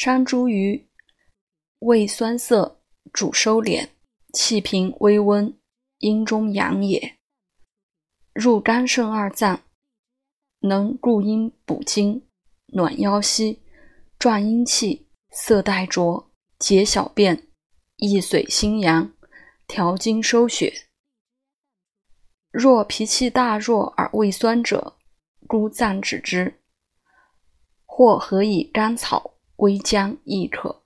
山茱萸，味酸涩，主收敛，气平微温，阴中阳也。入肝肾二脏，能固阴补精，暖腰膝，壮阴气，色带浊，解小便，益髓心阳，调经收血。若脾气大弱而胃酸者，姑暂止之，或合以甘草、微将亦可。